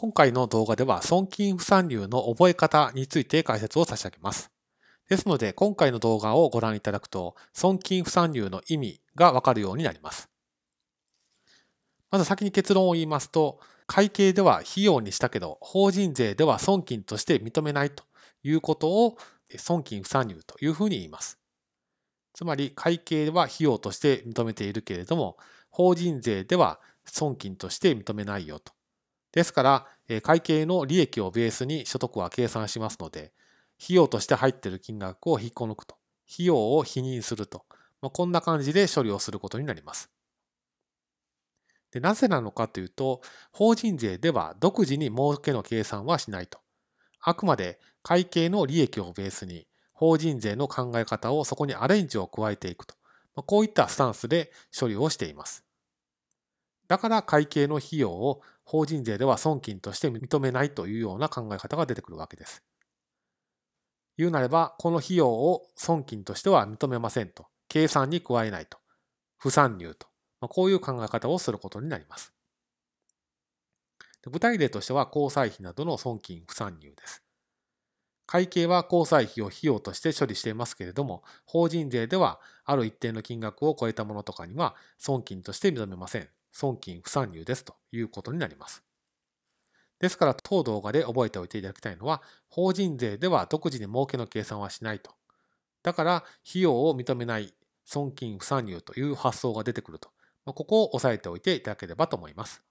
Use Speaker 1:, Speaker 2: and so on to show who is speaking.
Speaker 1: 今回の動画では損金不算入の覚え方について解説を差し上げます。ですので、今回の動画をご覧いただくと、損金不算入の意味がわかるようになります。まず先に結論を言いますと、会計では費用にしたけど、法人税では損金として認めないということを損金不算入というふうに言います。つまり、会計では費用として認めているけれども、法人税では損金として認めないよと。ですから、会計の利益をベースに所得は計算しますので、費用として入っている金額を引っこ抜くと。費用を否認すると。まあ、こんな感じで処理をすることになります。でなぜなのかというと、法人税では独自に儲けの計算はしないと。あくまで会計の利益をベースに法人税の考え方をそこにアレンジを加えていくと。こういったスタンスで処理をしています。だから会計の費用を法人税では損金として認めないというような考え方が出てくるわけです。言うなれば、この費用を損金としては認めませんと。計算に加えないと。不算入と。ま、こういう考え方をすることになります。具体例としては、交際費などの損金不算入です。会計は交際費を費用として処理していますけれども、法人税ではある一定の金額を超えたものとかには損金として認めません。損金不算入ですということになります。ですから、当動画で覚えておいていただきたいのは、法人税では独自に儲けの計算はしないと。だから、費用を認めない損金不算入という発想が出てくると。ここを押さえておいていただければと思います。